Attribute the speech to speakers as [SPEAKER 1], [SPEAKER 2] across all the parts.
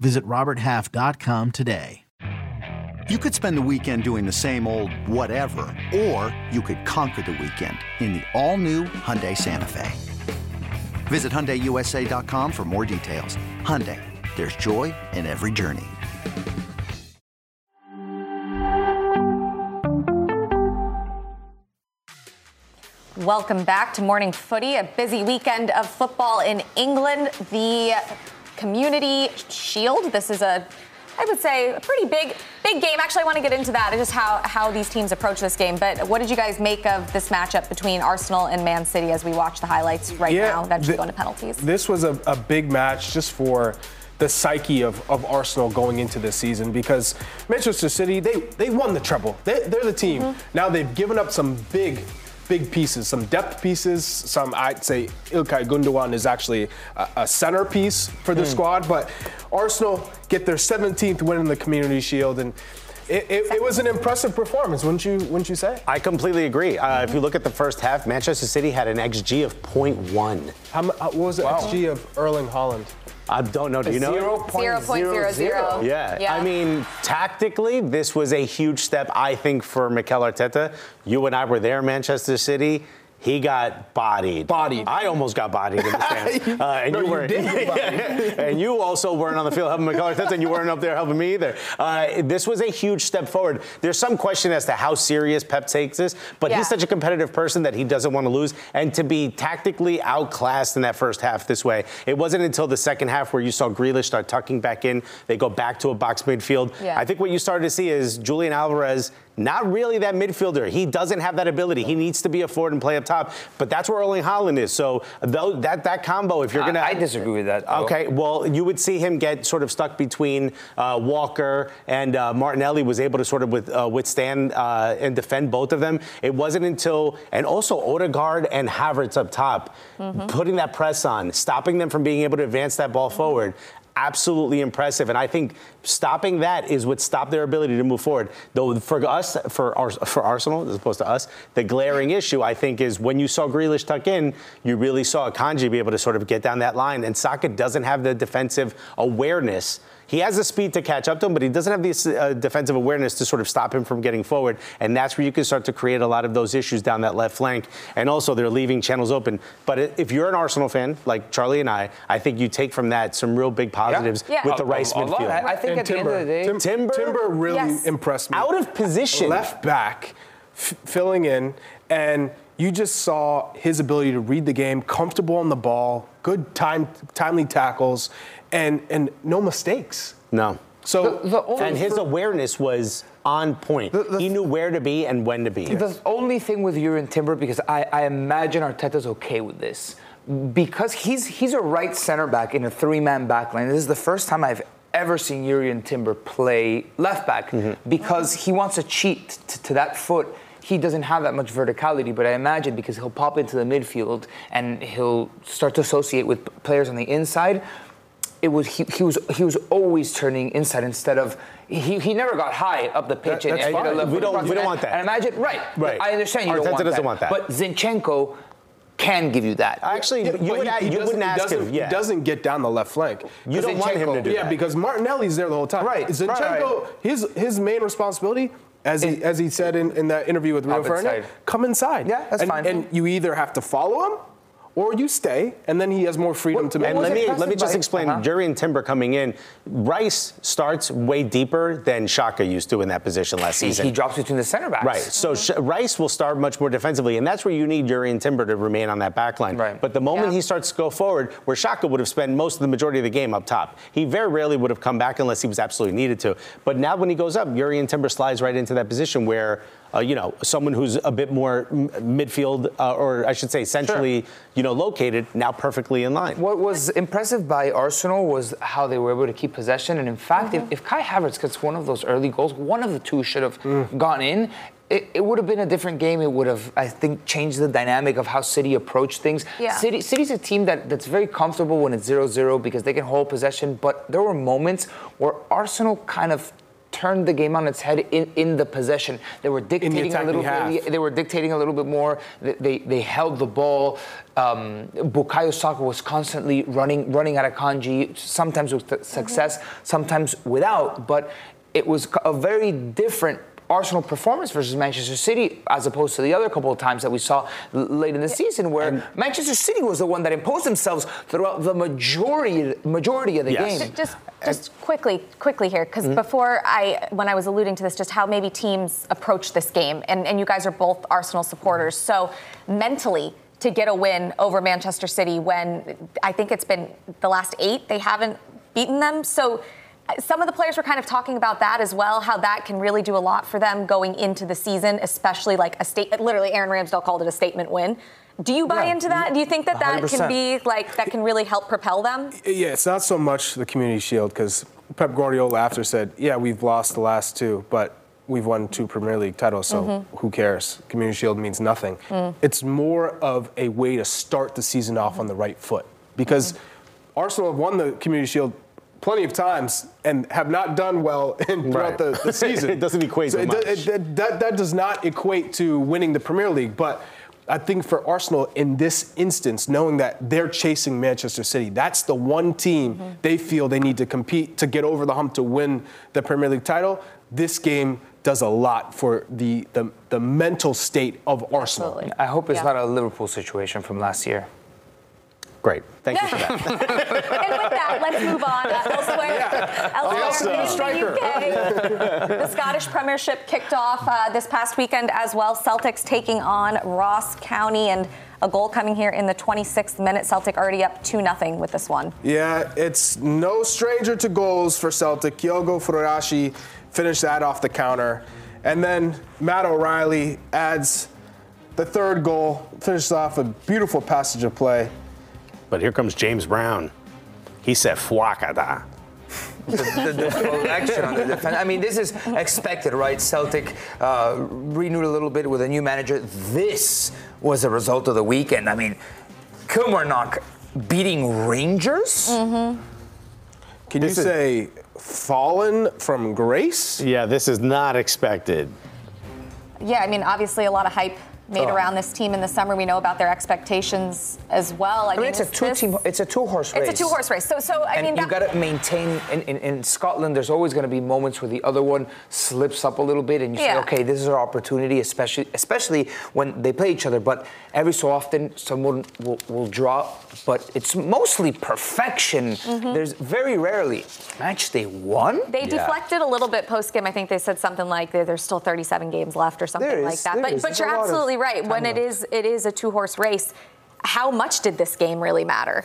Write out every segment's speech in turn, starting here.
[SPEAKER 1] Visit RobertHalf.com today.
[SPEAKER 2] You could spend the weekend doing the same old whatever, or you could conquer the weekend in the all-new Hyundai Santa Fe. Visit HyundaiUSA.com for more details. Hyundai, there's joy in every journey.
[SPEAKER 3] Welcome back to Morning Footy. A busy weekend of football in England. The Community Shield. This is a I would say a pretty big, big game. Actually, I want to get into that and just how, how these teams approach this game. But what did you guys make of this matchup between Arsenal and Man City as we watch the highlights right yeah, now, eventually th- going to penalties?
[SPEAKER 4] This was a, a big match just for the psyche of, of Arsenal going into this season because Manchester City, they, they won the treble. They, are the team. Mm-hmm. Now they've given up some big big pieces, some depth pieces. Some I'd say Ilkay Gundogan is actually a, a centerpiece for the mm. squad. But Arsenal get their 17th win in the Community Shield and. It, it, it, was an impressive performance, wouldn't you? Wouldn't you say?
[SPEAKER 5] I completely agree. Uh, if you look at the first half, Manchester City had an xG of 0.1.
[SPEAKER 4] How, what was the wow. xG of Erling Haaland?
[SPEAKER 5] I don't know. Do you know?
[SPEAKER 3] 0.00.
[SPEAKER 5] Yeah. yeah. I mean, tactically, this was a huge step, I think, for Mikel Arteta. You and I were there, Manchester City. He got bodied.
[SPEAKER 4] Bodied.
[SPEAKER 5] I almost got bodied in the stands. Uh, and
[SPEAKER 4] no, you, weren't
[SPEAKER 5] and you also weren't on the field helping Mikel Arteta, and you weren't up there helping me either. Uh, this was a huge step forward. There's some question as to how serious Pep takes this, but yeah. he's such a competitive person that he doesn't want to lose. And to be tactically outclassed in that first half this way, it wasn't until the second half where you saw Grealish start tucking back in. They go back to a box midfield. Yeah. I think what you started to see is Julian Alvarez not really that midfielder. He doesn't have that ability. He needs to be a forward and play up top. But that's where Erling Haaland is. So that that combo, if you're gonna,
[SPEAKER 6] I, disagree with that.
[SPEAKER 5] Though. Okay, well, you would see him get sort of stuck between uh, Walker and uh, Martinelli. Was able to sort of with, uh, withstand uh, and defend both of them. It wasn't until and also Odegaard and Havertz up top, mm-hmm. putting that press on, stopping them from being able to advance that ball forward absolutely impressive. And I think stopping that is what stopped their ability to move forward. Though for us, for our, for Arsenal as opposed to us, the glaring issue I think is when you saw Grealish tuck in, you really saw Akanji be able to sort of get down that line, and Saka doesn't have the defensive awareness he has the speed to catch up to him, but he doesn't have the uh, defensive awareness to sort of stop him from getting forward. And that's where you can start to create a lot of those issues down that left flank. And also, they're leaving channels open. But if you're an Arsenal fan, like Charlie and I, I think you take from that some real big positives yeah. Yeah. with the Rice a, a midfield.
[SPEAKER 6] I, I think
[SPEAKER 4] and
[SPEAKER 6] at
[SPEAKER 4] Timber,
[SPEAKER 6] the end of the day,
[SPEAKER 4] Tim, Timber, Timber really yes. impressed me.
[SPEAKER 5] Out of position.
[SPEAKER 4] Left back, f- filling in, and you just saw his ability to read the game, comfortable on the ball, good time, timely tackles, and, and no mistakes.
[SPEAKER 5] No.
[SPEAKER 4] So
[SPEAKER 5] the, the and his awareness was on point. The, the, he knew where to be and when to be.
[SPEAKER 6] The only thing with Jurrien Timber, because I, I imagine Arteta's okay with this, because he's he's a right center back in a three-man back line. This is the first time I've ever seen Jurrien Timber play left back mm-hmm. because he wants to cheat to, to that foot he doesn't have that much verticality, but I imagine because he'll pop into the midfield and he'll start to associate with players on the inside it was he, he was he was always turning inside instead of he, he never got high up the pitch.
[SPEAKER 5] That, and, and we don't we don't want that.
[SPEAKER 6] And imagine right,
[SPEAKER 5] right.
[SPEAKER 6] I understand you
[SPEAKER 5] Arteta
[SPEAKER 6] don't want
[SPEAKER 5] doesn't
[SPEAKER 6] that.
[SPEAKER 5] want that.
[SPEAKER 6] But Zinchenko can give you that.
[SPEAKER 5] Actually, yeah, you, would, he, you wouldn't ask him.
[SPEAKER 4] Yeah. He doesn't get down the left flank.
[SPEAKER 5] You don't want him to do
[SPEAKER 4] yeah,
[SPEAKER 5] that.
[SPEAKER 4] because Martinelli's there the whole time.
[SPEAKER 6] Right.
[SPEAKER 4] Zinchenko,
[SPEAKER 6] right, right.
[SPEAKER 4] his his main responsibility as he, as he said in, in that interview with Rio Ferdinand, come inside.
[SPEAKER 6] Yeah, that's
[SPEAKER 4] and,
[SPEAKER 6] fine.
[SPEAKER 4] And you either have to follow him or you stay, and then he has more freedom
[SPEAKER 5] what,
[SPEAKER 4] to make.
[SPEAKER 5] And let me let me just explain. Uh-huh. Jurrien Timber coming in, Rice starts way deeper than Xhaka used to in that position last season.
[SPEAKER 6] He drops between the center backs.
[SPEAKER 5] Right. So Sh- Rice will start much more defensively, and that's where you need Jurrien Timber to remain on that back line.
[SPEAKER 6] Right.
[SPEAKER 5] But the moment yeah. he starts to go forward, where Xhaka would have spent most of the majority of the game up top, he very rarely would have come back unless he was absolutely needed to. But now when he goes up, Jurrien Timber slides right into that position where uh, you know, someone who's a bit more m- midfield, uh, or I should say, centrally, you know, located, now perfectly in line.
[SPEAKER 6] What was impressive by Arsenal was how they were able to keep possession. And in fact,
[SPEAKER 3] Mm-hmm.
[SPEAKER 6] if, if Kai Havertz gets one of those early goals, one of the two should have
[SPEAKER 5] Mm.
[SPEAKER 6] gone in. It, it would have been a different game. It would have, I think, changed the dynamic of how City approached things.
[SPEAKER 3] Yeah.
[SPEAKER 6] City, City's a team that, that's very comfortable when it's 0-0 because they can hold possession. But there were moments where Arsenal kind of turned the game on its head in, in the possession. They were dictating a little
[SPEAKER 4] half.
[SPEAKER 6] bit. They were dictating a little bit more. They, they, they held the ball. Um, Bukayo Saka was constantly running, running at Akanji, sometimes with th- success, sometimes without. But it was a very different Arsenal performance versus Manchester City, as opposed to the other couple of times that we saw late in the season, where Manchester City was the one that imposed themselves throughout the majority majority of the
[SPEAKER 5] Yes.
[SPEAKER 6] game.
[SPEAKER 3] Just, just quickly, quickly here, because mm-hmm. before I, when I was alluding to this, just how maybe teams approach this game, and, and you guys are both Arsenal supporters, so mentally to get a win over Manchester City when I think it's been the last eight they haven't beaten them, so. Some of the players were kind of talking about that as well, how that can really do a lot for them going into the season, especially like a state. Literally, Aaron Ramsdale called it a statement win. Do you buy
[SPEAKER 6] Yeah.
[SPEAKER 3] into that? Do you think that that can be like that can really help propel them?
[SPEAKER 4] Yeah, it's not so much the Community Shield because Pep Guardiola after said, "Yeah, we've lost the last two, but we've won two Premier League titles, so
[SPEAKER 3] Mm-hmm.
[SPEAKER 4] who cares? Community Shield means nothing."
[SPEAKER 3] Mm.
[SPEAKER 4] It's more of a way to start the season off on the right foot because
[SPEAKER 3] Mm-hmm.
[SPEAKER 4] Arsenal have won the Community Shield plenty of times and have not done well in, throughout
[SPEAKER 5] Right.
[SPEAKER 4] the, the season.
[SPEAKER 5] It doesn't equate to
[SPEAKER 4] it do-
[SPEAKER 5] much.
[SPEAKER 4] it- that, that, that does not equate to winning the Premier League, but I think for Arsenal in this instance, knowing that they're chasing Manchester City, that's the one team
[SPEAKER 3] Mm-hmm.
[SPEAKER 4] they feel they need to compete to get over the hump to win the Premier League title. This game does a lot for the the, the mental state of Arsenal.
[SPEAKER 3] Absolutely.
[SPEAKER 6] I hope it's
[SPEAKER 3] Yeah.
[SPEAKER 6] not a Liverpool situation from last year.
[SPEAKER 5] Great. Thank you for that.
[SPEAKER 3] and with that, let's move on. Uh, elsewhere, elsewhere in
[SPEAKER 4] striker.
[SPEAKER 3] the UK, the Scottish Premiership kicked off uh, this past weekend as well. Celtics taking on Ross County, and a goal coming here in the 26th minute. Celtic already up 2 0 with this one.
[SPEAKER 4] Yeah, it's no stranger to goals for Celtic. Kyogo Furuhashi finished that off the counter. And then Matt O'Riley adds the third goal, finishes off a beautiful passage of play.
[SPEAKER 5] But here comes James Brown. He said fuacada.
[SPEAKER 6] the, the deflection on the defense. I mean, this is expected, right? Celtic uh, renewed a little bit with a new manager. This was a result of the weekend. I mean, Kilmarnock beating Rangers.
[SPEAKER 3] Mm.
[SPEAKER 4] Can you
[SPEAKER 5] is-
[SPEAKER 4] say fallen from grace?
[SPEAKER 5] Yeah, this is not expected.
[SPEAKER 3] Yeah, I mean, obviously a lot of hype made
[SPEAKER 6] Oh.
[SPEAKER 3] around this team in the summer. We know about their expectations as well. I,
[SPEAKER 6] I mean, it's a two-team. It's a two-horse race.
[SPEAKER 3] It's a two-horse race. So, so I
[SPEAKER 6] and
[SPEAKER 3] mean,
[SPEAKER 6] you
[SPEAKER 3] that-
[SPEAKER 6] got to maintain. In, in, in Scotland, there's always going to be moments where the other one slips up a little bit, and you
[SPEAKER 3] Yeah.
[SPEAKER 6] say, "Okay, this is our opportunity," especially especially when they play each other. But every so often, someone will, will drop. But it's mostly perfection. Mm-hmm. There's very rarely match day one.
[SPEAKER 3] They
[SPEAKER 5] Yeah.
[SPEAKER 3] deflected a little bit post game. I think they said something like there- there's still 37 games left or something
[SPEAKER 6] There
[SPEAKER 3] like that. But
[SPEAKER 6] is.
[SPEAKER 3] but you're
[SPEAKER 6] a lot of
[SPEAKER 3] absolutely right.
[SPEAKER 6] time
[SPEAKER 3] When it
[SPEAKER 6] left.
[SPEAKER 3] is it is a two horse race. How much did this game really matter?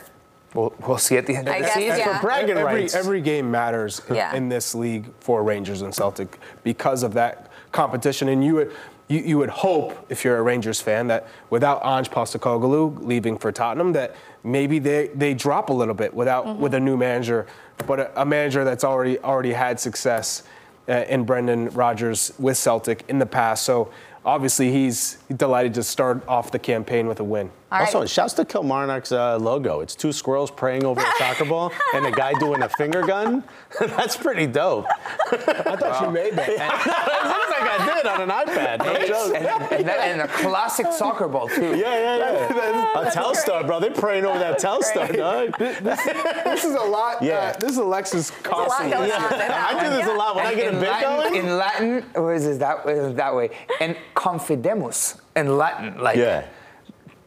[SPEAKER 6] We'll, we'll see at the end of
[SPEAKER 3] I
[SPEAKER 6] the
[SPEAKER 3] guess,
[SPEAKER 6] season.
[SPEAKER 3] yeah.
[SPEAKER 5] For bragging
[SPEAKER 4] every,
[SPEAKER 5] rights.
[SPEAKER 4] every game matters
[SPEAKER 3] Yeah.
[SPEAKER 4] in this league for Rangers and Celtic because of that competition. And you would you, you would hope, if you're a Rangers fan, that without Ange Postecoglou leaving for Tottenham, that maybe they, they drop a little bit without
[SPEAKER 3] Mm-hmm.
[SPEAKER 4] with a new manager, but a, a manager that's already already had success uh, in Brendan Rodgers with Celtic in the past. So obviously he's delighted to start off the campaign with a win.
[SPEAKER 3] All right.
[SPEAKER 5] also, shouts to Kilmarnock's uh, logo. It's two squirrels praying over a soccer ball and a guy doing a finger gun. That's pretty dope.
[SPEAKER 4] I thought you made that.
[SPEAKER 5] it looks like I did on an iPad. No joke.
[SPEAKER 6] And, and, that- and a classic soccer ball too.
[SPEAKER 5] Yeah, yeah, yeah. A Telstar, bro. They're praying over that Telstar, dog.
[SPEAKER 4] this is a lot.
[SPEAKER 5] Yeah.
[SPEAKER 4] Uh, this is Alexis
[SPEAKER 3] a lot
[SPEAKER 4] constantly.
[SPEAKER 3] going on in that
[SPEAKER 5] I do
[SPEAKER 3] one.
[SPEAKER 5] this a lot when I get a bit
[SPEAKER 6] Latin,
[SPEAKER 5] going.
[SPEAKER 6] in Latin, or is it that, is it that way? And confidemus in Latin, like
[SPEAKER 5] Yeah.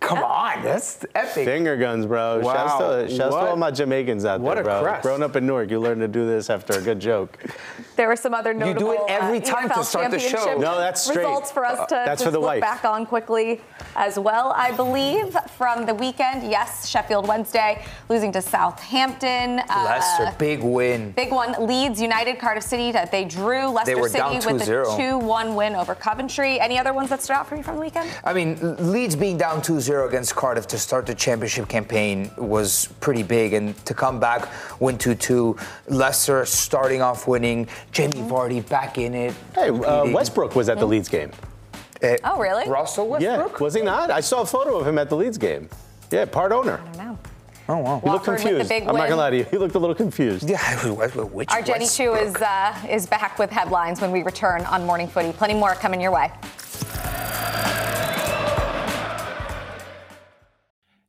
[SPEAKER 6] Come on, that's epic.
[SPEAKER 5] Finger guns, bro.
[SPEAKER 6] Wow.
[SPEAKER 5] Shouts to, shouts to
[SPEAKER 4] What?
[SPEAKER 5] all my Jamaicans out
[SPEAKER 4] What
[SPEAKER 5] there,
[SPEAKER 4] a
[SPEAKER 5] bro.
[SPEAKER 4] crest.
[SPEAKER 5] Growing up in Newark, you learn to do this after a good joke.
[SPEAKER 3] There were some other notable.
[SPEAKER 6] You do it every
[SPEAKER 3] uh,
[SPEAKER 6] time to start the show.
[SPEAKER 5] No, that's straight.
[SPEAKER 3] results for us to
[SPEAKER 5] That's
[SPEAKER 3] just
[SPEAKER 5] for the
[SPEAKER 3] look
[SPEAKER 5] wife.
[SPEAKER 3] back on quickly as well. I believe from the weekend, yes, Sheffield Wednesday losing to Southampton. Uh,
[SPEAKER 6] Leicester, big win.
[SPEAKER 3] Big one, Leeds United, Cardiff City. That they drew Leicester
[SPEAKER 6] were
[SPEAKER 3] City with a
[SPEAKER 6] 2-0.
[SPEAKER 3] 2-1 win over Coventry. Any other ones that stood out for you from the weekend?
[SPEAKER 6] I mean, Leeds being down 2-0 against Cardiff to start the championship campaign was pretty big, and to come back, win 2-2. Leicester starting off winning. Jamie Vardy back in it.
[SPEAKER 5] Hey, uh. Westbrook was at the Leeds game.
[SPEAKER 6] Eh,
[SPEAKER 3] Oh, really?
[SPEAKER 6] Russell Westbrook?
[SPEAKER 5] Yeah, was he not? I saw a photo of him at the Leeds game. Yeah, part owner.
[SPEAKER 3] I don't know.
[SPEAKER 6] Oh wow.
[SPEAKER 5] He looked
[SPEAKER 3] Watford with the
[SPEAKER 5] confused.
[SPEAKER 3] big
[SPEAKER 5] I'm not gonna lie to you. He looked a little confused.
[SPEAKER 6] Yeah, which
[SPEAKER 3] Our Jenny Chiu is uh, is back with headlines when we return on Morning Footy. Plenty more coming your way.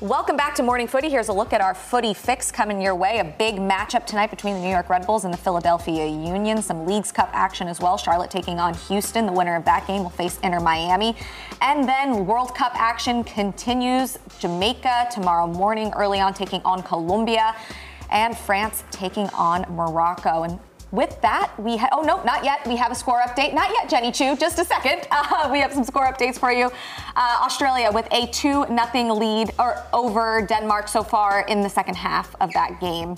[SPEAKER 3] Welcome back to Morning Footy. Here's a look at our footy fix coming your way. A big matchup tonight between the New York Red Bulls and the Philadelphia Union. Some Leagues Cup action as well. Charlotte taking on Houston. The winner of that game will face Inter Miami. And then World Cup action continues. Jamaica tomorrow morning, early on, taking on Colombia. And France taking on Morocco. And with that, we ha- oh no, not yet. We have a score update. Not yet, Jenny Chiu. Just a second. Uh, we have some score updates for you. Uh, Australia with a two nothing lead or over Denmark so far in the second half of that game.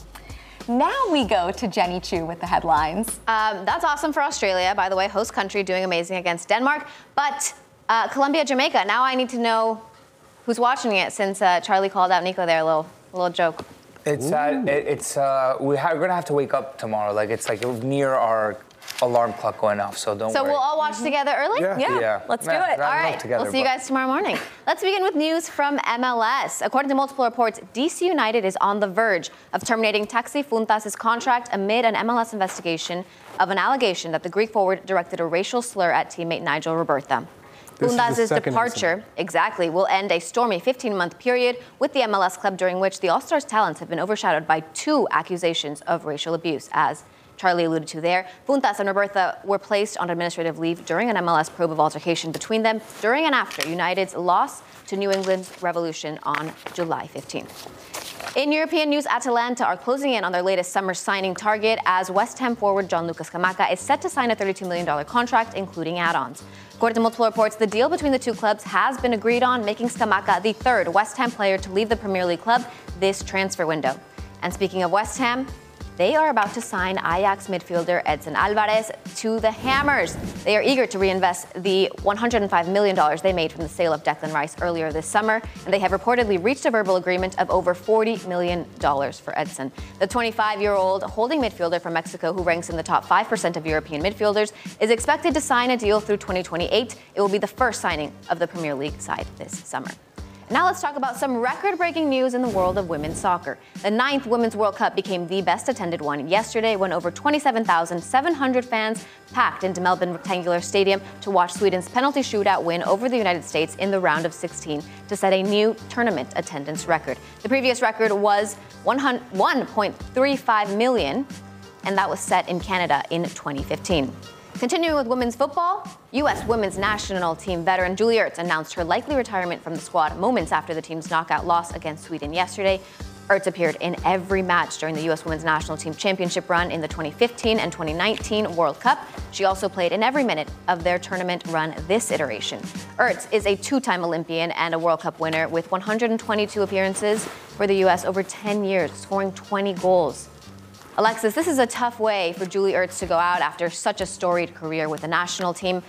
[SPEAKER 3] Now we go to Jenny Chiu with the headlines.
[SPEAKER 7] Um, that's awesome for Australia, by the way, host country doing amazing against Denmark. But uh, Colombia, Jamaica. Now I need to know who's watching it since uh, Charlie called out Nico there. A little, a little joke.
[SPEAKER 6] It's uh, it, it's uh, we ha- we're gonna have to wake up tomorrow. Like it's like near our alarm clock going off. So don't
[SPEAKER 7] So
[SPEAKER 6] worry.
[SPEAKER 7] we'll all watch together early.
[SPEAKER 6] Yeah.
[SPEAKER 3] Yeah,
[SPEAKER 6] Yeah.
[SPEAKER 3] let's do it.
[SPEAKER 6] that-
[SPEAKER 7] All
[SPEAKER 6] not together,
[SPEAKER 7] we'll see you
[SPEAKER 6] but-
[SPEAKER 7] guys tomorrow morning. Let's begin with news from MLS. According to multiple reports, DC United is on the verge of terminating Taxi Fountas' contract amid an MLS investigation of an allegation that the Greek forward directed a racial slur at teammate Nigel
[SPEAKER 4] Robertha. The
[SPEAKER 7] departure, exactly, will end a stormy 15 month period with the MLS club during which the All Stars' talents have been overshadowed by two accusations of racial abuse, as Charlie alluded to there. Fountas and Robertha were placed on administrative leave during an MLS probe of altercation between them during and after United's loss to New England's Revolution on July 15th. In European news, Atalanta are closing in on their latest summer signing target as West Ham forward Gianluca Scamacca is set to sign a $32 million contract, including add ons. According to multiple reports, the deal between the two clubs has been agreed on, making Scamacca the third West Ham player to leave the Premier League club this transfer window. And speaking of West Ham, they are about to sign Ajax midfielder Edson Alvarez to the Hammers. They are eager to reinvest the $105 million they made from the sale of Declan Rice earlier this summer, and they have reportedly reached a verbal agreement of over $40 million for Edson. The 25 year old holding midfielder from Mexico, who ranks in the top 5% of European midfielders, is expected to sign a deal through 2028. It will be the first signing of the Premier League side this summer. Now let's talk about some record-breaking news in the world of women's soccer. The ninth Women's World Cup became the best-attended one yesterday when over 27,700 fans packed into Melbourne Rectangular Stadium to watch Sweden's penalty shootout win over the United States in the round of 16 to set a new tournament attendance record. The previous record was 1.35 million, and that was set in Canada in 2015. Continuing with women's football, U.S. women's national team veteran Julie Ertz announced her likely retirement from the squad moments after the team's knockout loss against Sweden yesterday. Ertz appeared in every match during the U.S. Women's National Team Championship run in the 2015 and 2019 World Cup. She also played in every minute of their tournament run this iteration. Ertz is a two time Olympian and a World Cup winner with 122 appearances for the U.S. over 10 years, scoring 20 goals. Alexis, this is a tough way for Julie Ertz to go out after such a storied career with the national team.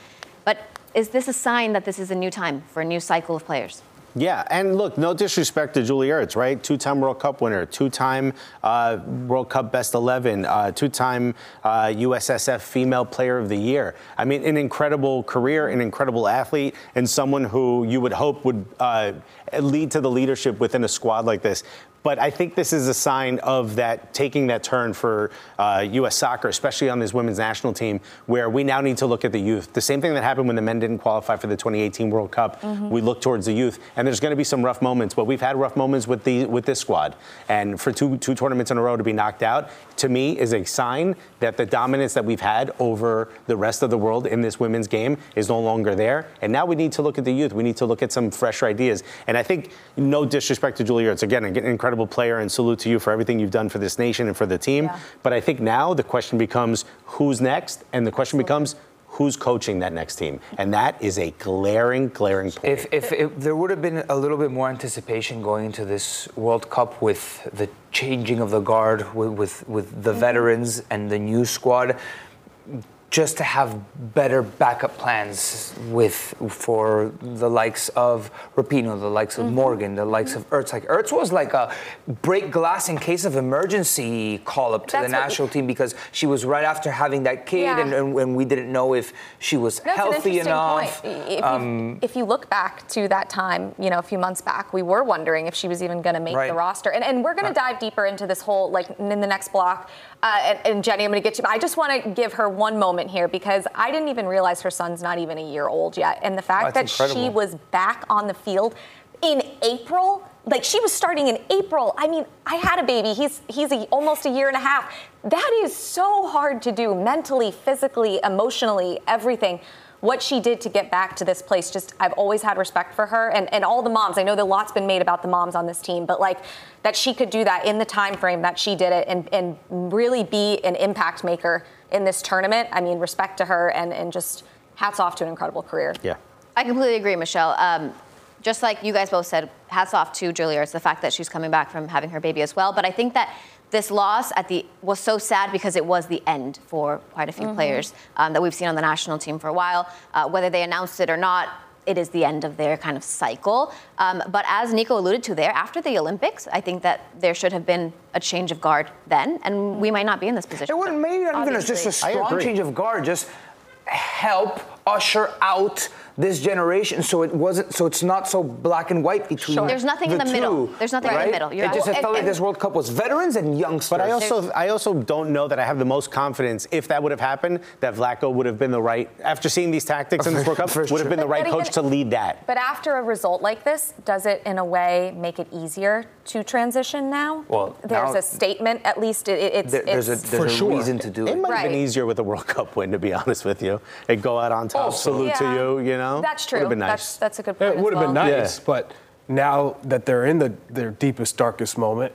[SPEAKER 7] But is this a sign that this is a new time for a new cycle of players?
[SPEAKER 5] Yeah, and look, no disrespect to Julie Ertz, right? Two-time World Cup winner, two-time uh, World Cup Best 11, uh, two-time uh, USSF Female Player of the Year. I mean, an incredible career, an incredible athlete, and someone who you would hope would uh, lead to the leadership within a squad like this. But I think this is a sign of that taking that turn for uh, U.S. soccer, especially on this women's national team, where we now need to look at the youth. The same thing that happened when the men didn't qualify for the 2018 World Cup. Mm-hmm. We look towards the youth, and there's going to be some rough moments. But we've had rough moments with the with this squad, and for two two tournaments in a row to be knocked out, to me, is a sign that the dominance that we've had over the rest of the world in this women's game is no longer there. And now we need to look at the youth. We need to look at some fresh ideas. And I think, no disrespect to Julie Ertz, again, an incredible incredible player and salute to you for everything you've done for this nation and for the team. Yeah. But I think now the question becomes who's next? And the question becomes who's coaching that next team? And that is a glaring, glaring point.
[SPEAKER 6] If, if, if, there would have been a little bit more anticipation going into this World Cup with the changing of the guard, with, with, with the mm-hmm. veterans and the new squad, just to have better backup plans with for the likes of Rapinoe, the likes of mm-hmm. Morgan, the likes of Ertz. Like Ertz was like a break glass in case of emergency call up to That's the national team because she was right after having that kid, yeah. and, and, and, we didn't know if she was
[SPEAKER 3] That's
[SPEAKER 6] healthy enough.
[SPEAKER 3] If, um, you, if, you, look back to that time, you know, a few months back, we were wondering if she was even going to make right. the roster, and, and we're going to dive deeper into this whole like in the next block. Uh, and, and Jenny, I'm going to get you. I just want to give her one moment here because I didn't even realize her son's not even a year old yet, and the fact that incredible. she was back on the field in April like she was starting in April. I mean, I had a baby. He's he's a, almost a year and a half. That is so hard to do mentally, physically, emotionally, everything what she did to get back to this place. Just I've always had respect for her and, and all the moms. I know that lots been made about the moms on this team, but like that she could do that in the time frame that she did it and, and really be an impact maker in this tournament. I mean, respect to her and, and just hats off to an incredible career.
[SPEAKER 5] Yeah.
[SPEAKER 7] I completely agree, Michelle. Um, just like you guys both said, hats off to Julia. It's the fact that she's coming back from having her baby as well. But I think that this loss at the was so sad because it was the end for quite a few mm-hmm. players um, that we've seen on the national team for a while. Uh, whether they announced it or not, it is the end of their kind of cycle. Um, but as Nico alluded to there, after the Olympics, I think that there should have been a change of guard then, and we might not be in this position.
[SPEAKER 6] It wouldn't maybe not even just a strong change of guard, just help usher out this generation so it wasn't so it's not so black and white between
[SPEAKER 7] sure. there's nothing
[SPEAKER 6] the
[SPEAKER 7] in the
[SPEAKER 6] two,
[SPEAKER 7] middle there's nothing
[SPEAKER 6] right?
[SPEAKER 7] in the middle
[SPEAKER 6] You're it just it felt like this world cup was veterans and youngsters
[SPEAKER 5] but i also i also don't know that i have the most confidence if that would have happened that Vlatko would have been the right after seeing these tactics in this world cup would have been the right coach to lead that
[SPEAKER 3] but after a result like this does it in a way make it easier to transition now
[SPEAKER 6] well
[SPEAKER 3] there's
[SPEAKER 6] now,
[SPEAKER 3] a statement at least it, it's,
[SPEAKER 6] there, there's
[SPEAKER 3] it's,
[SPEAKER 6] a, there's a sure. reason to do
[SPEAKER 5] it
[SPEAKER 6] it
[SPEAKER 5] might right. have been easier with a world cup win to be honest with you and go out on top also, salute yeah. to you you know
[SPEAKER 3] that's true.
[SPEAKER 5] Would have been nice.
[SPEAKER 3] That's, that's a good point.
[SPEAKER 4] It would have
[SPEAKER 3] well.
[SPEAKER 4] been nice, yeah. but now that they're in the, their deepest, darkest moment,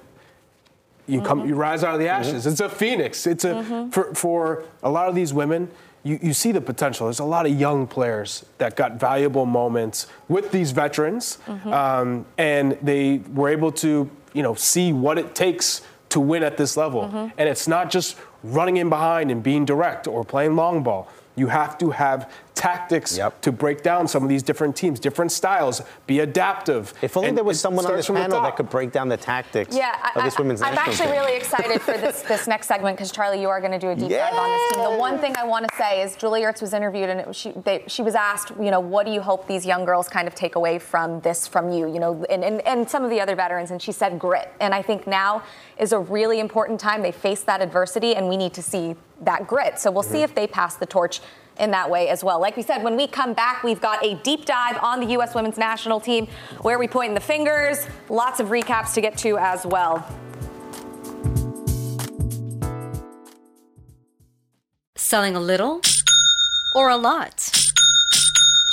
[SPEAKER 4] you come, mm-hmm. you rise out of the ashes. Mm-hmm. It's a phoenix. It's a mm-hmm. for for a lot of these women. You, you see the potential. There's a lot of young players that got valuable moments with these veterans, mm-hmm. um, and they were able to, you know, see what it takes to win at this level. Mm-hmm. And it's not just running in behind and being direct or playing long ball. You have to have tactics yep. to break down some of these different teams, different styles, be adaptive.
[SPEAKER 5] If only there was someone on this panel that could break down the tactics yeah, I, of this women's
[SPEAKER 3] I, I'm actually
[SPEAKER 5] team.
[SPEAKER 3] really excited for this, this next segment because Charlie, you are going to do a deep yeah. dive on this team. The one thing I want to say is Julie Ertz was interviewed and she, they, she was asked, you know, what do you hope these young girls kind of take away from this from you, you know, and, and, and some of the other veterans, and she said grit. And I think now is a really important time. They face that adversity, and we need to see that grit. So we'll mm-hmm. see if they pass the torch in that way as well. Like we said, when we come back, we've got a deep dive on the U.S. women's national team where we point the fingers, lots of recaps to get to as well.
[SPEAKER 8] Selling a little or a lot?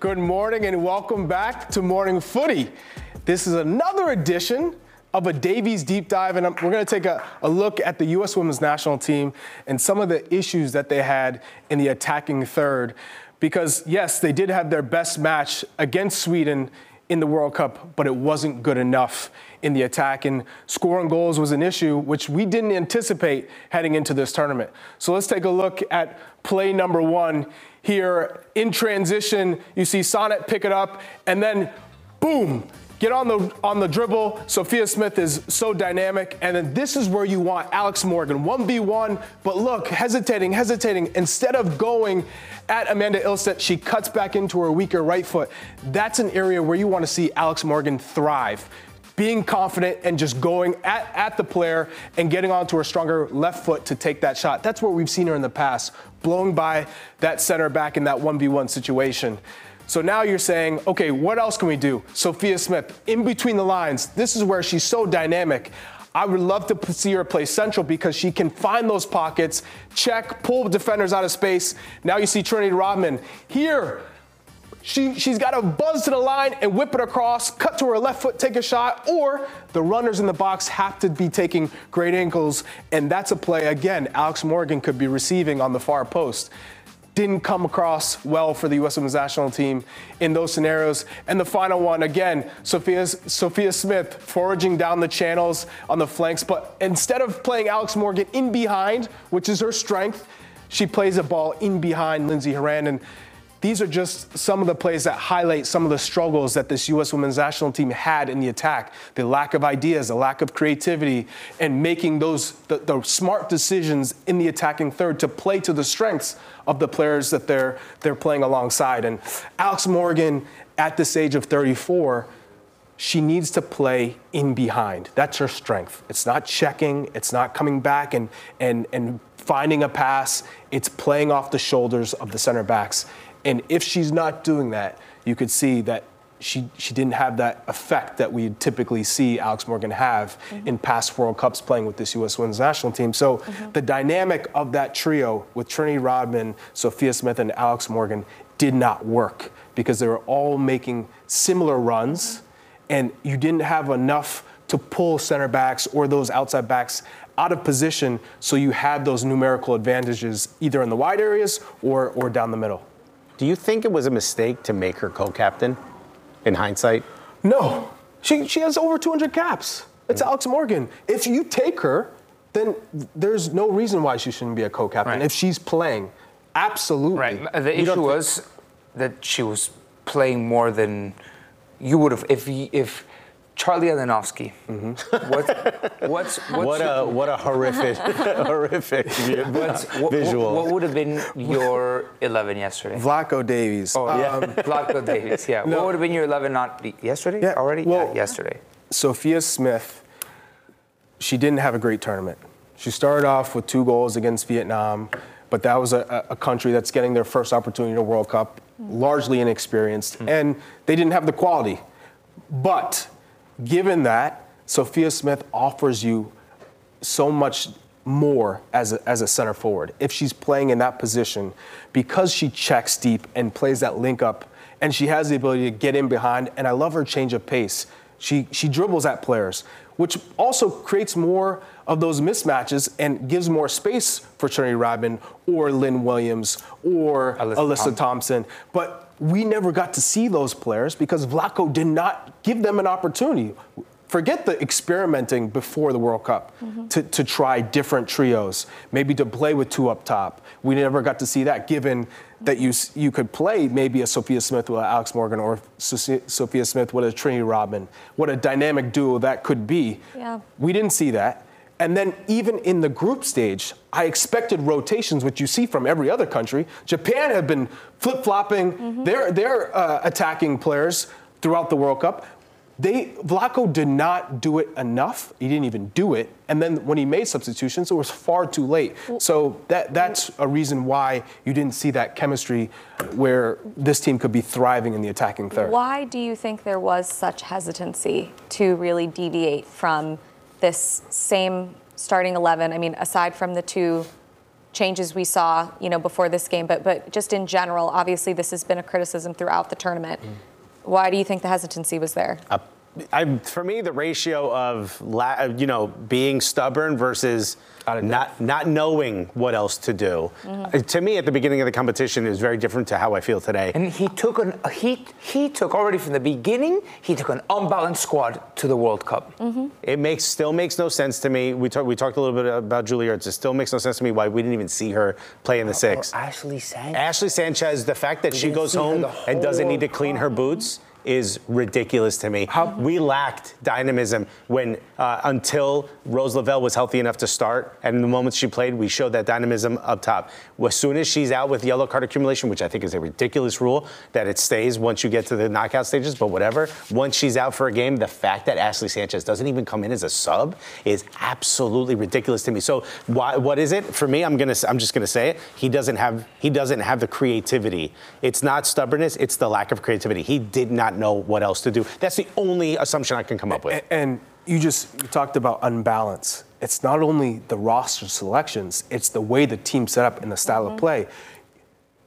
[SPEAKER 4] Good morning and welcome back to Morning Footy. This is another edition of a Davies deep dive, and we're going to take a, a, look at the U.S. women's national team and some of the issues that they had in the attacking third. Because, yes, they did have their best match against Sweden in the World Cup, but it wasn't good enough in the attack. And scoring goals was an issue which we didn't anticipate heading into this tournament. So let's take a look at play number one here in transition. You see Sonnett pick it up, and then boom, get on the on the dribble. Sophia Smith is so dynamic, and then this is where you want Alex Morgan, 1v1, but look, hesitating, hesitating. Instead of going at Amanda Ilstedt, she cuts back into her weaker right foot. That's an area where you want to see Alex Morgan thrive being confident and just going at, at the player and getting onto her stronger left foot to take that shot. That's what we've seen her in the past, blowing by that center back in that 1v1 situation. So now you're saying, okay, what else can we do? Sophia Smith, in between the lines, this is where she's so dynamic. I would love to see her play central because she can find those pockets, check, pull defenders out of space. Now you see Trinity Rodman here she, she's got to buzz to the line and whip it across, cut to her left foot, take a shot, or the runners in the box have to be taking great angles, and that's a play, again, Alex Morgan could be receiving on the far post. Didn't come across well for the U.S. Women's National Team in those scenarios. And the final one, again, Sophia, Sophia Smith foraging down the channels on the flanks, but instead of playing Alex Morgan in behind, which is her strength, she plays a ball in behind Lindsey Horan. And these are just some of the plays that highlight some of the struggles that this U.S. women's national team had in the attack. The lack of ideas, the lack of creativity, and making those the, the smart decisions in the attacking third to play to the strengths of the players that they're they're playing alongside. And Alex Morgan, at this age of 34, she needs to play in behind. That's her strength. It's not checking, it's not coming back and and and finding a pass. It's playing off the shoulders of the center backs. And if she's not doing that, you could see that she, she didn't have that effect that we typically see Alex Morgan have mm-hmm. in past World Cups playing with this U.S. women's national team. So mm-hmm. the dynamic of that trio with Trinity Rodman, Sophia Smith, and Alex Morgan did not work because they were all making similar runs, mm-hmm. and you didn't have enough to pull center backs or those outside backs out of position so you had those numerical advantages either in the wide areas or, or down the middle.
[SPEAKER 5] Do you think it was a mistake to make her co-captain in hindsight?
[SPEAKER 4] No. She, she has over 200 caps. It's mm Alex Morgan. If you take her, then there's no reason why she shouldn't be a co-captain. Right. If she's playing, absolutely.
[SPEAKER 6] Right. The you issue was that she was playing more than you would have if if Charlie Alenovsky.
[SPEAKER 5] Mm-hmm.
[SPEAKER 6] What's, what's, what's
[SPEAKER 5] what a what a horrific horrific
[SPEAKER 6] what's, what,
[SPEAKER 5] visual.
[SPEAKER 6] What, what would have been your 11 yesterday?
[SPEAKER 4] Vlatko Davies.
[SPEAKER 6] Oh, yeah.
[SPEAKER 4] Um,
[SPEAKER 6] Vlatko Davis, yeah.
[SPEAKER 4] no.
[SPEAKER 6] What would have been your 11 not yesterday
[SPEAKER 4] Yeah,
[SPEAKER 6] already?
[SPEAKER 4] well-
[SPEAKER 6] yeah, yesterday.
[SPEAKER 4] Sophia Smith, she didn't have a great tournament. She started off with two goals against Vietnam, but that was a, a country that's getting their first opportunity to World Cup, largely inexperienced, and they didn't have the quality. But given that, Sophia Smith offers you so much more as a, as a center forward if she's playing in that position because she checks deep and plays that link up and she has the ability to get in behind and I love her change of pace. She she dribbles at players, which also creates more of those mismatches and gives more space for Trinity Rodman or Lynn Williams or
[SPEAKER 6] Alyssa
[SPEAKER 4] Alyssa,
[SPEAKER 6] Thompson.
[SPEAKER 4] Thompson. But we never got to see those players because Vlatko did not give them an opportunity. Forget the experimenting before the World Cup to, to try different trios, maybe to play with two up top. We never got to see that, given that you you could play maybe a Sophia Smith with Alex Morgan or Sophia Smith with a Trinity Rodman. What a dynamic duo that could be.
[SPEAKER 3] Yeah.
[SPEAKER 4] We didn't see that. And then even in the group stage, I expected rotations, which you see from every other country. Japan have been flip-flopping their their uh, attacking players throughout the World Cup. They Vlatko did not do it enough. He didn't even do it. And then when he made substitutions, it was far too late. So that that's a reason why you didn't see that chemistry where this team could be thriving in the attacking third.
[SPEAKER 3] Why do you think there was such hesitancy to really deviate from this same starting 11? I mean, aside from the two changes we saw, you know, before this game, but but just in general, obviously this has been a criticism throughout the tournament. Mm. Why do you think the hesitancy was there?
[SPEAKER 5] I, for me, the ratio of la- uh, you know being stubborn versus not not knowing what else to do. Uh, To me, at the beginning of the competition, is very different to how I feel today.
[SPEAKER 6] And he took an he he took already from the beginning. He took an unbalanced squad to the World Cup.
[SPEAKER 5] It makes still makes no sense to me. We talked we talked a little bit about Julia Ertz. It still makes no sense to me why we didn't even see her play in the six.
[SPEAKER 6] Ashley Sanchez.
[SPEAKER 5] Ashley Sanchez, the fact that
[SPEAKER 6] We
[SPEAKER 5] she goes home and doesn't need to clean her boots is ridiculous to me. we lacked dynamism when uh, until Rose Lavelle was healthy enough to start, and the moments she played, we showed that dynamism up top. As soon as she's out with yellow card accumulation, which I think is a ridiculous rule that it stays once you get to the knockout stages, but whatever. Once she's out for a game, the fact that Ashley Sanchez doesn't even come in as a sub is absolutely ridiculous to me. So why, what is it for me? I'm gonna I'm just gonna say it. He doesn't have he doesn't have the creativity. It's not stubbornness. It's the lack of creativity. He did not know what else to do. That's the only assumption I can come up with.
[SPEAKER 4] And you just you talked about unbalance. It's not only the roster selections, it's the way the team set up and the style of mm-hmm. play.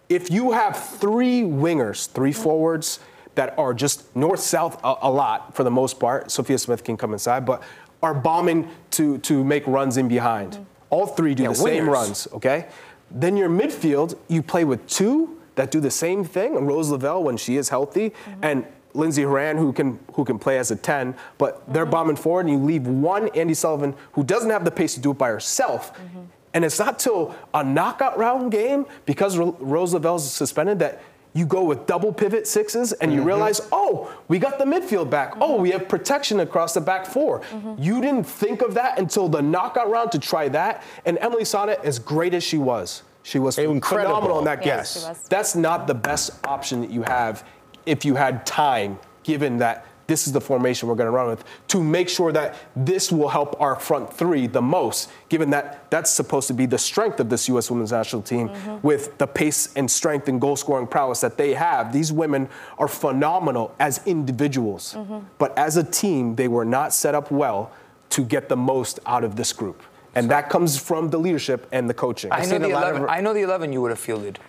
[SPEAKER 4] If you have three wingers, three mm-hmm. forwards that are just north south a, a lot for the most part, Sophia Smith can come inside, but are bombing to, to make runs in behind. Mm-hmm. All three do
[SPEAKER 6] Yeah,
[SPEAKER 4] the same runs, okay? Then your midfield, you play with two that do the same thing. Rose Lavelle, when she is healthy, and Lindsey Horan, who can who can play as a 10, but they're bombing forward, and you leave one Andi Sullivan who doesn't have the pace to do it by herself. Mm-hmm. And it's not till a knockout round game, because Ro- Rose Lavelle's suspended, that you go with double pivot sixes and you mm-hmm. realize, oh, we got the midfield back. Oh, we have protection across the back 4 mm-hmm. You didn't think of that until the knockout round to try that. And Emily Sonnett, as great as she was, she was
[SPEAKER 5] Incredible.
[SPEAKER 4] phenomenal in that
[SPEAKER 3] Yes,
[SPEAKER 4] game. That's not the best option that you have if you had time, given that this is the formation we're going to run with, to make sure that this will help our front three the most, given that that's supposed to be the strength of this U.S. women's national team with the pace and strength and goal scoring prowess that they have. These women are phenomenal as individuals, but as a team, they were not set up well to get the most out of this group. And that comes from the leadership and the coaching.
[SPEAKER 6] I know the
[SPEAKER 5] a lot of-
[SPEAKER 6] 11. I know the 11 you would have fielded.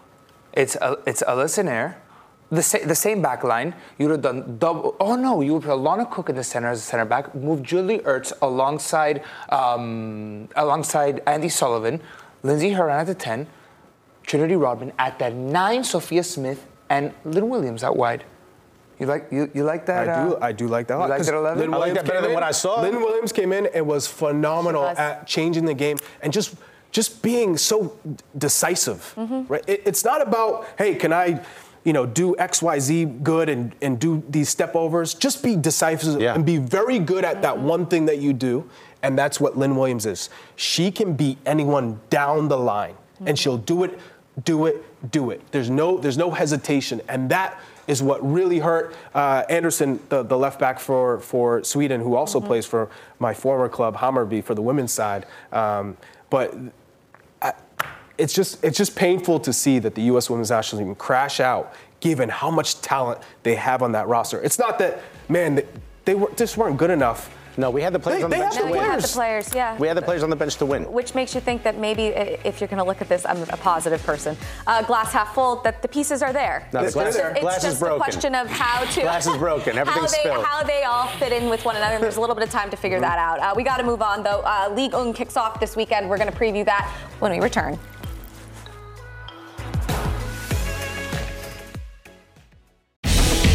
[SPEAKER 6] It's uh, it's Alyssa Naeher, the sa- the same back line. You would have done double. Oh no, you would put Lana Cook in the center as a center back. Move Julie Ertz alongside um, alongside Andi Sullivan, Lindsey Horan at the 10, Trinity Rodman at the nine, Sophia Smith and Lynn Williams out wide. You like you, you like that?
[SPEAKER 4] I do.
[SPEAKER 6] uh,
[SPEAKER 4] I do like that. a
[SPEAKER 6] you
[SPEAKER 4] lot,
[SPEAKER 6] that 11?
[SPEAKER 4] Lynn
[SPEAKER 5] I like that
[SPEAKER 4] Williams
[SPEAKER 5] better
[SPEAKER 4] came
[SPEAKER 5] than
[SPEAKER 4] in-
[SPEAKER 5] what I saw.
[SPEAKER 4] Lynn Williams came in and was phenomenal
[SPEAKER 3] was.
[SPEAKER 4] at changing the game and just just being so decisive.
[SPEAKER 3] Mm-hmm.
[SPEAKER 4] Right? It- it's not about hey, can I you know, do X, Y, Z good and, and do these step overs. Just be decisive
[SPEAKER 5] Yeah.
[SPEAKER 4] and be very good at that one thing that you do. And that's what Lynn Williams is. She can beat anyone down the line, and she'll do it, do it, do it. There's no, there's no hesitation, and that is what really hurt uh, Andersson, the, the left back for, for Sweden, who also plays for my former club Hammarby for the women's side. Um, but it's just it's just painful to see that the U.S. Women's National Team crash out, given how much talent they have on that roster. It's not that man they, they were, just weren't good enough.
[SPEAKER 5] No, we had the players
[SPEAKER 4] They-
[SPEAKER 5] on the bench to win.
[SPEAKER 3] You have the players, yeah.
[SPEAKER 5] We had the players on the bench to win.
[SPEAKER 3] Which makes you think that maybe if you're going to look at this, I'm a positive person, uh, glass half full, that the pieces are there.
[SPEAKER 5] No, the
[SPEAKER 3] It's
[SPEAKER 5] glass-
[SPEAKER 3] just- it's
[SPEAKER 5] glass is
[SPEAKER 3] just a question of how to
[SPEAKER 5] Glass is broken.
[SPEAKER 3] how
[SPEAKER 5] Everything's
[SPEAKER 3] they,
[SPEAKER 5] spilled.
[SPEAKER 3] how they all fit in with one another. And there's a little bit of time to figure that out. Uh, we got to move on though. Uh, Ligue 1 kicks off this weekend. We're going to preview that when we return.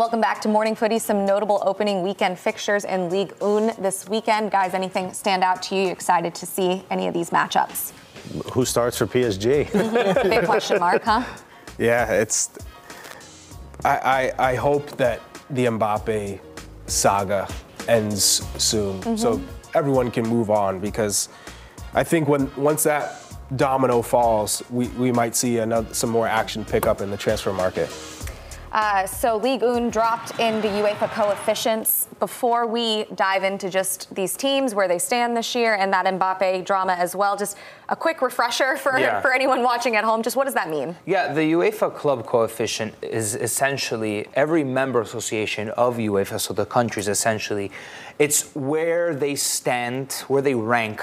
[SPEAKER 3] Welcome back to Morning Footy. Some notable opening weekend fixtures in Ligue 1 this weekend. Guys, anything stand out to you? You excited to see any of these matchups?
[SPEAKER 5] Who starts for PSG?
[SPEAKER 3] Big question mark, huh?
[SPEAKER 4] Yeah, it's. I, I, I hope that the Mbappe saga ends soon, mm-hmm. so everyone can move on because I think when once that domino falls, we, we might see another, some more action pick up in the transfer market.
[SPEAKER 3] Uh, so Ligue 1 dropped in the UEFA coefficients. Before we dive into just these teams, where they stand this year, and that Mbappe drama as well, just a quick refresher for,
[SPEAKER 6] Yeah.
[SPEAKER 3] for anyone watching at home. Just what does that mean?
[SPEAKER 6] Yeah, the UEFA club coefficient is essentially every member association of UEFA, so the countries essentially, it's where they stand, where they rank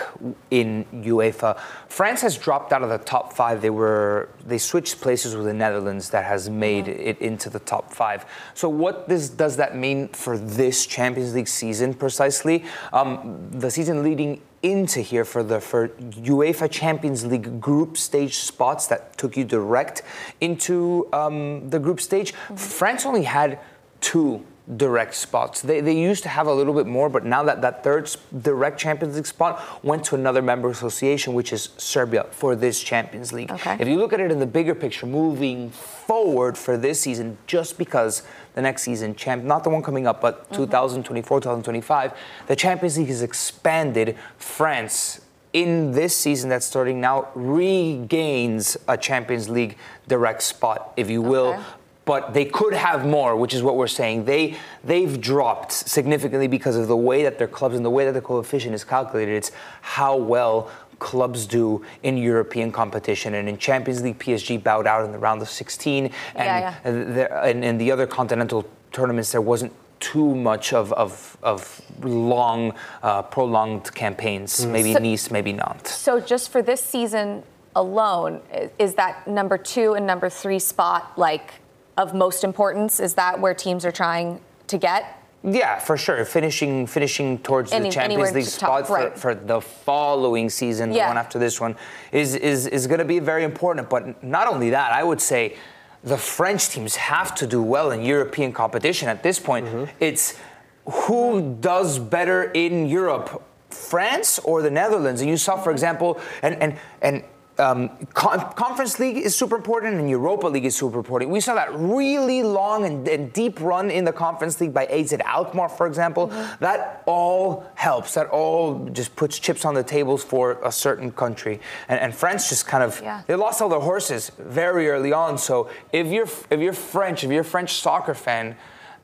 [SPEAKER 6] in UEFA. France has dropped out of the top five. They were they switched places with the Netherlands that has made it into the top five. So what this, does that mean for this Champions League season precisely? Um, the season leading into here for the for UEFA Champions League group stage spots that took you direct into um, the group stage. France only had two direct spots. They, they used to have a little bit more, but now that that third direct Champions League spot went to another member association, which is Serbia for this Champions League.
[SPEAKER 3] Okay.
[SPEAKER 6] If you look at it in the bigger picture, moving forward for this season, just because the next season, champ, not the one coming up, but mm-hmm. 2024, 2025, the Champions League has expanded. France in this season that's starting now regains a Champions League direct spot, if you will.
[SPEAKER 3] Okay.
[SPEAKER 6] But they could have more, which is what we're saying. They they've dropped significantly because of the way that their clubs and the way that the coefficient is calculated. It's how well clubs do in European competition. And in Champions League, PSG bowed out in the round of 16, and
[SPEAKER 3] Yeah, yeah.
[SPEAKER 6] and in the other continental tournaments, there wasn't too much of of, of long, uh, prolonged campaigns. Maybe
[SPEAKER 3] So-
[SPEAKER 6] Nice, maybe not.
[SPEAKER 3] So just for this season alone, is that number two and number three spot like of most importance? Is that where teams are trying to get?
[SPEAKER 6] Yeah, for sure. Finishing finishing towards
[SPEAKER 3] Any-
[SPEAKER 6] the Champions League
[SPEAKER 3] to top,
[SPEAKER 6] spot for,
[SPEAKER 3] right.
[SPEAKER 6] for the following season, the one after this one, is is is going to be very important. But not only that, I would say the French teams have to do well in European competition at this point. Mm-hmm. It's who does better in Europe, France or the Netherlands? And you saw, for example, and and and. Um, con- Conference League is super important and Europa League is super important. We saw that really long and, and deep run in the Conference League by AZ Alkmaar, for example. That all helps. That all just puts chips on the tables for a certain country. And, and France just kind of
[SPEAKER 3] Yeah.
[SPEAKER 6] they lost all their horses very early on. So if you're if you're French, if you're a French soccer fan,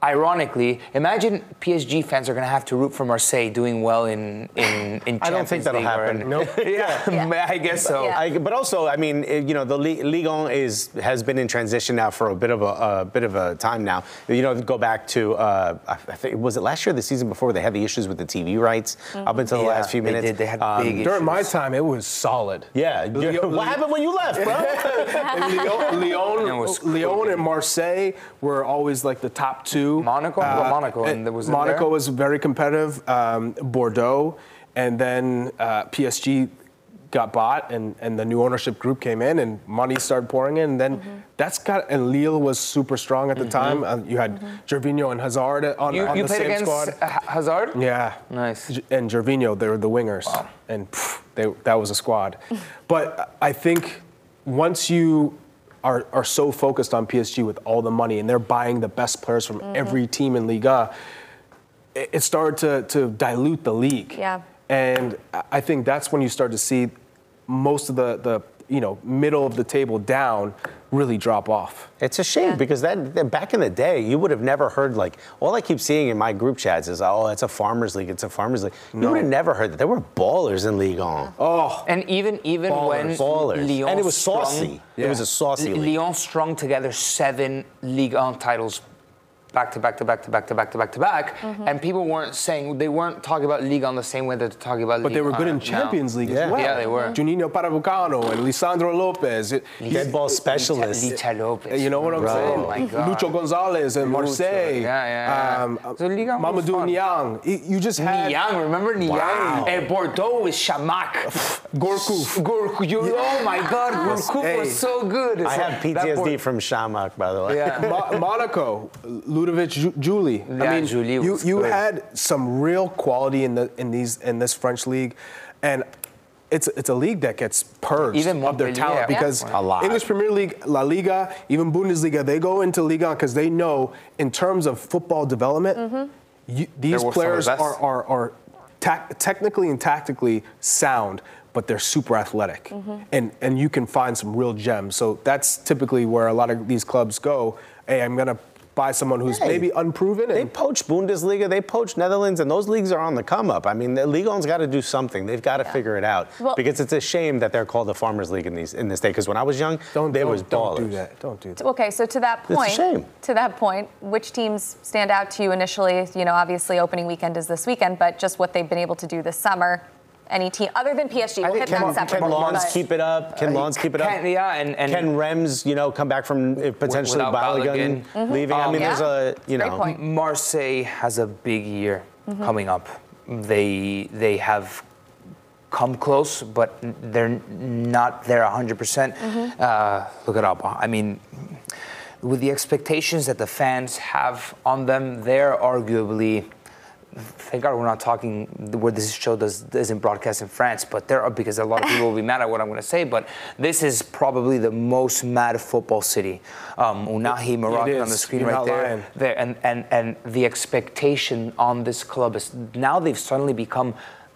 [SPEAKER 6] ironically, imagine PSG fans are going to have to root for Marseille doing well in in, in
[SPEAKER 5] I don't think that'll
[SPEAKER 6] League
[SPEAKER 5] happen.
[SPEAKER 6] in-
[SPEAKER 5] Nope.
[SPEAKER 6] yeah, I guess so.
[SPEAKER 5] I, but also, I mean, you know, the Li- Ligue 1 is has been in transition now for a bit of a, a bit of a time now. You know, go back to uh, I think was it last year, or the season before, they had the issues with the TV rights up until the
[SPEAKER 6] Yeah,
[SPEAKER 5] last few
[SPEAKER 6] they
[SPEAKER 5] minutes.
[SPEAKER 6] did. They had
[SPEAKER 5] Um,
[SPEAKER 6] big
[SPEAKER 4] During my time, it was solid.
[SPEAKER 5] Yeah. you're- what happened when you left, bro?
[SPEAKER 4] And Lyon, Lyon, Lyon and Marseille were always like the top two. Uh,
[SPEAKER 6] Monaco? Well, Monaco, and there was
[SPEAKER 4] Monaco
[SPEAKER 6] there?
[SPEAKER 4] was very competitive. Um, Bordeaux, and then uh, PSG got bought, and, and the new ownership group came in, and money started pouring in. And then
[SPEAKER 6] Mm-hmm.
[SPEAKER 4] that's got and Lille was super strong at the time. Uh, you had Gervinho and Hazard on,
[SPEAKER 6] You,
[SPEAKER 4] on
[SPEAKER 6] you
[SPEAKER 4] the
[SPEAKER 6] played
[SPEAKER 4] same
[SPEAKER 6] against
[SPEAKER 4] squad.
[SPEAKER 6] uh, Hazard?
[SPEAKER 4] Yeah.
[SPEAKER 6] Nice.
[SPEAKER 4] And Gervinho, they were the wingers. And pff, they, that was a squad. but I think once you are, are so focused on PSG with all the money and they're buying the best players from mm-hmm. every team in Liga, it, it started to, to dilute the league.
[SPEAKER 3] Yeah.
[SPEAKER 4] And I- I think that's when you start to see most of the, the you know, middle of the table down really drop off.
[SPEAKER 5] It's a shame because that, that back in the day, you would have never heard like all I keep seeing in my group chats is oh, it's a farmers league, it's a farmers league. You would have never heard that. There were ballers in Ligue 1.
[SPEAKER 4] Oh,
[SPEAKER 6] And even even when
[SPEAKER 5] Ballers.
[SPEAKER 6] Lyon
[SPEAKER 5] And it was
[SPEAKER 6] strung-
[SPEAKER 5] saucy. It was a saucy
[SPEAKER 6] L-
[SPEAKER 5] league.
[SPEAKER 6] Lyon strung together seven Ligue 1 titles back to back to back to back to back to back to back, and people weren't saying they weren't talking about Ligue 1 the same way that they're talking about.
[SPEAKER 4] But they were good in Champions League as well.
[SPEAKER 6] Yeah, they were.
[SPEAKER 4] Juninho Pernambucano and Lisandro Lopez. It-
[SPEAKER 5] Dead ball specialist.
[SPEAKER 6] Lita Lopez.
[SPEAKER 4] You know what I'm
[SPEAKER 6] Bro,
[SPEAKER 4] saying?
[SPEAKER 6] Oh my God.
[SPEAKER 4] Lucho Gonzalez and Marseille.
[SPEAKER 6] yeah, yeah, yeah.
[SPEAKER 4] Um,
[SPEAKER 6] So Ligue 1 was
[SPEAKER 4] Mamadou. Niang. You just had
[SPEAKER 6] Niang, remember Niang?
[SPEAKER 4] Wow.
[SPEAKER 6] And Bordeaux with Chamakh,
[SPEAKER 4] Gourcuff.
[SPEAKER 6] Gourcuff. You, oh my God, Gourcuff
[SPEAKER 4] Hey.
[SPEAKER 6] was so good.
[SPEAKER 5] I have PTSD
[SPEAKER 6] Bor-
[SPEAKER 5] from Chamakh, by the way.
[SPEAKER 6] Yeah.
[SPEAKER 4] Mo- Monaco, Ludovic Ju- Giuly.
[SPEAKER 6] Yeah,
[SPEAKER 4] I mean,
[SPEAKER 6] Giuly
[SPEAKER 4] you,
[SPEAKER 6] was
[SPEAKER 4] you
[SPEAKER 6] good.
[SPEAKER 4] had some real quality in the in these in this French league, and it's it's a league that gets purged
[SPEAKER 6] Even
[SPEAKER 4] of their talent
[SPEAKER 6] yeah.
[SPEAKER 4] because
[SPEAKER 5] A lot.
[SPEAKER 4] English Premier League, La Liga, even Bundesliga, they go into Liga because they know in terms of football development, mm-hmm. you, these
[SPEAKER 6] They're some of the
[SPEAKER 4] players are are, are tac- technically and tactically sound. But they're super athletic, mm-hmm. and and you can find some real gems. So that's typically where a lot of these clubs go. Hey, I'm gonna buy someone who's
[SPEAKER 5] Hey,
[SPEAKER 4] maybe unproven.
[SPEAKER 5] They
[SPEAKER 4] And
[SPEAKER 5] poach Bundesliga, they poach Netherlands, and those leagues are on the come up. I mean, the Ligue 1's got to do something. They've got to figure it out
[SPEAKER 3] Well-
[SPEAKER 5] because it's a shame that they're called the Farmers League in these in this day. Because when I was young,
[SPEAKER 4] don't
[SPEAKER 5] there
[SPEAKER 4] don't,
[SPEAKER 5] was
[SPEAKER 4] don't do that. Don't do that.
[SPEAKER 3] Okay, so to that
[SPEAKER 5] It's a
[SPEAKER 3] point,
[SPEAKER 5] shame.
[SPEAKER 3] to that point, which teams stand out to you initially? You know, obviously opening weekend is this weekend, but just what they've been able to do this summer. Any team other than PSG, we'll hit
[SPEAKER 5] Can,
[SPEAKER 3] that
[SPEAKER 5] can
[SPEAKER 3] separately.
[SPEAKER 5] Lens
[SPEAKER 3] but-
[SPEAKER 5] keep it up? Can Lens keep it up?
[SPEAKER 6] Can- yeah, and- and-
[SPEAKER 5] can Reims, you know, come back from uh, potentially
[SPEAKER 6] without
[SPEAKER 5] Balogun
[SPEAKER 6] Balogun.
[SPEAKER 5] leaving? I
[SPEAKER 6] Um,
[SPEAKER 5] mean, there's a you know.
[SPEAKER 6] Marseille has a big year coming up. They they have come close, but they're not there 100%. percent Uh, look at up. I mean, with the expectations that the fans have on them, they're arguably. Thank God we're not talking where this show does isn't broadcast in France, but there are because a lot of people will be mad at what I'm going to say. But this is probably the most mad football city. Um, Ounahi Moroccan on the screen
[SPEAKER 4] You're
[SPEAKER 6] right there
[SPEAKER 4] lying.
[SPEAKER 6] there and, and, and the expectation on this club is now they've suddenly become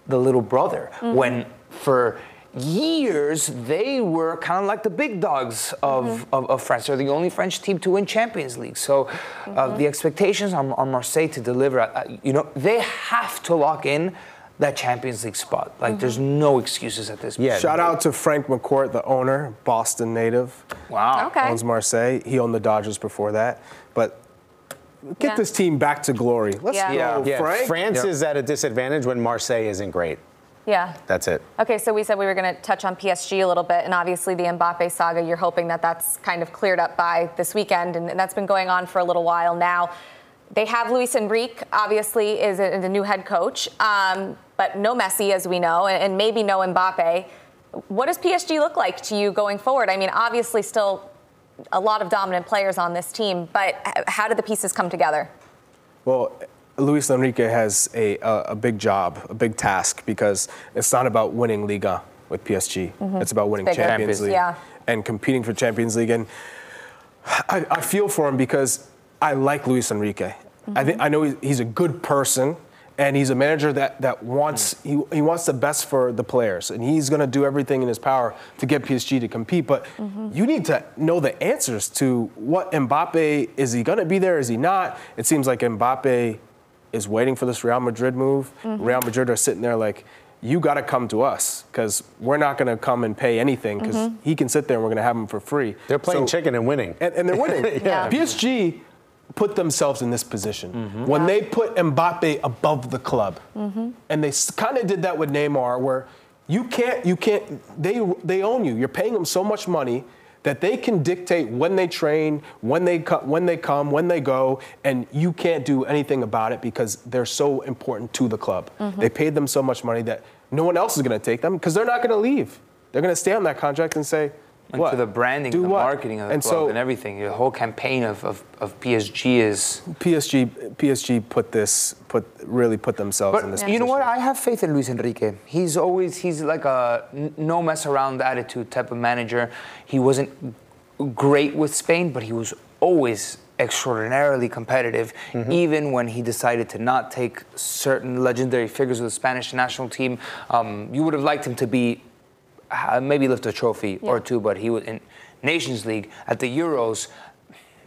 [SPEAKER 6] the little brother when for years they were kind of like the big dogs of, of, of France. They're the only French team to win Champions League. So uh, the expectations on, on Marseille to deliver, uh, you know, they have to lock in that Champions League spot. Like there's no excuses at this point.
[SPEAKER 5] Yeah.
[SPEAKER 4] Shout out to Frank McCourt, the owner, Boston native.
[SPEAKER 6] Wow.
[SPEAKER 3] Okay.
[SPEAKER 4] Owns Marseille. He owned the Dodgers before that. But get
[SPEAKER 3] Yeah.
[SPEAKER 4] this team back to glory. Let's
[SPEAKER 3] Yeah.
[SPEAKER 4] go,
[SPEAKER 5] Yeah,
[SPEAKER 4] Frank.
[SPEAKER 5] France is at a disadvantage when Marseille isn't great.
[SPEAKER 3] Yeah.
[SPEAKER 5] That's it.
[SPEAKER 3] Okay, so we said we were going to touch on PSG a little bit, and obviously the Mbappe saga. You're hoping that that's kind of cleared up by this weekend, and that's been going on for a little while now. They have Luis Enrique, obviously, is a, the new head coach, um, but no Messi, as we know, and, and maybe no Mbappe. What does PSG look like to you going forward? I mean, obviously, still a lot of dominant players on this team, but how did the pieces come together?
[SPEAKER 4] Well, Luis Enrique has a, a, a big job, a big task, because it's not about winning Liga with PSG. Mm-hmm. It's about winning
[SPEAKER 3] Bigger.
[SPEAKER 4] Champions
[SPEAKER 6] Champions,
[SPEAKER 4] League
[SPEAKER 3] yeah.
[SPEAKER 4] and competing for Champions League. And I, I feel for him because I like Luis Enrique. I think mm-hmm. I know he's, he's a good person, and he's a manager that, that wants mm. he, he wants the best for the players and he's going to do everything in his power to get PSG to compete but mm-hmm. you need to know the answers to what Mbappe is he going to be there is he not it seems like Mbappe is waiting for this Real Madrid move
[SPEAKER 5] Mhm.
[SPEAKER 4] Real Madrid are sitting there like you got to come to us because we're not going to come and pay anything because
[SPEAKER 5] Mhm.
[SPEAKER 4] he can sit there and we're going to have him for free
[SPEAKER 5] They're playing chicken and winning.
[SPEAKER 4] and, and they're winning
[SPEAKER 5] Yeah.
[SPEAKER 4] PSG put themselves in this position
[SPEAKER 5] Mm-hmm.
[SPEAKER 4] when they put Mbappe above the club
[SPEAKER 3] Mm-hmm.
[SPEAKER 4] and they kind of did that with Neymar, where you can't, you can't, they they own you. You're paying them so much money that they can dictate when they train, when they co- when they come, when they go, and you can't do anything about it because they're so important to the club.
[SPEAKER 6] Mhm.
[SPEAKER 4] They paid them so much money that no one else is going to take them because they're not going to leave. They're going to stay on that contract and say,
[SPEAKER 6] And
[SPEAKER 4] what?
[SPEAKER 6] to the branding,
[SPEAKER 4] Do
[SPEAKER 6] the
[SPEAKER 4] what?
[SPEAKER 6] marketing of the
[SPEAKER 4] and
[SPEAKER 6] club
[SPEAKER 4] so,
[SPEAKER 6] and everything. The whole campaign of, of, of PSG is.
[SPEAKER 4] PSG PSG put this put really put themselves in this.
[SPEAKER 6] But you know what? I have faith in Luis Enrique. He's always he's like a no mess around attitude type of manager. He wasn't great with Spain, but he was always extraordinarily competitive,
[SPEAKER 4] Mm-hmm.
[SPEAKER 6] even when he decided to not take certain legendary figures of the Spanish national team. Um, you would have liked him to be maybe lift a trophy or two, but he was in Nations League at the Euros,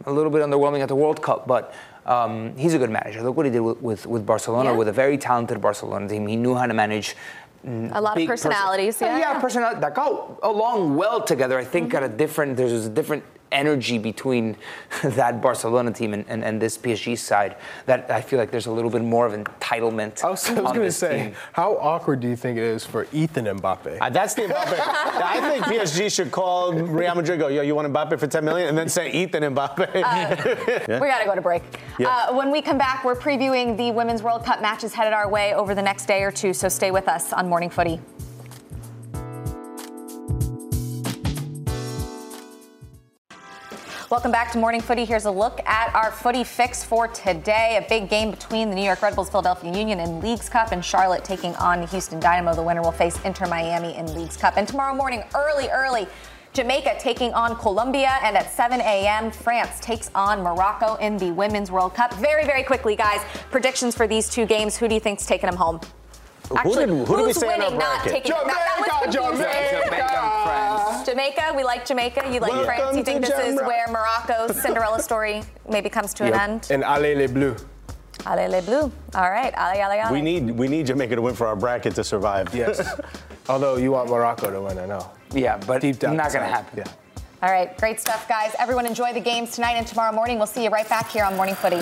[SPEAKER 6] a little bit underwhelming at the World Cup, but. Um, he's a good manager. Look what he did with, with, with Barcelona,
[SPEAKER 3] Yeah.
[SPEAKER 6] with a very talented Barcelona team. He knew how to manage mm,
[SPEAKER 3] A lot of
[SPEAKER 6] big person-
[SPEAKER 3] personalities, yeah.
[SPEAKER 6] yeah, personality that go along well together. I think at a different there's a different energy between that Barcelona team and, and, and this PSG side that I feel like there's a little bit more of entitlement.
[SPEAKER 4] I was, was going to say,
[SPEAKER 6] team.
[SPEAKER 4] how awkward do you think it is for Ethan Mbappe?
[SPEAKER 5] Uh, that's the Mbappe. I think PSG should call Real Madrid. Go, yo, you want Mbappe for 10 million, and then say Ethan Mbappe.
[SPEAKER 3] We got to go to break.
[SPEAKER 5] Yeah.
[SPEAKER 3] Uh, when we come back, we're previewing the Women's World Cup matches headed our way over the next day or two, so stay with us on Morning Footy. Welcome back to Morning Footy. Here's a look at our footy fix for today. A big game between the New York Red Bulls Philadelphia Union in Leagues Cup and Charlotte taking on Houston Dynamo. The winner will face Inter Miami in Leagues Cup. And tomorrow morning, early, early, Jamaica taking on Colombia. And at 7 a.m., France takes on Morocco in the Women's World Cup. Very, very quickly, guys, predictions for these two games. Who do you think's taking them home?
[SPEAKER 5] Who did- who did we
[SPEAKER 3] who's
[SPEAKER 5] say in our
[SPEAKER 3] winning, not
[SPEAKER 5] bracket?
[SPEAKER 3] taking them? That, that was confusing.
[SPEAKER 6] Jamaica,
[SPEAKER 3] Jamaica, we like Jamaica. You like
[SPEAKER 4] Welcome
[SPEAKER 3] France. You think
[SPEAKER 4] to
[SPEAKER 3] this is where Morocco's Cinderella story maybe comes to
[SPEAKER 4] Yep.
[SPEAKER 3] an end?
[SPEAKER 4] And Allez les Bleus.
[SPEAKER 3] Allez les bleus. All right, allez, allez, allez.
[SPEAKER 5] we need we need Jamaica to win for our bracket to survive.
[SPEAKER 4] Yes. Although you want Morocco to win, I know.
[SPEAKER 6] Yeah, but
[SPEAKER 4] Deep down
[SPEAKER 6] not going to happen.
[SPEAKER 4] Yeah.
[SPEAKER 3] All right, great stuff, guys. Everyone enjoy the games tonight and tomorrow morning. We'll see you right back here on Morning Footy.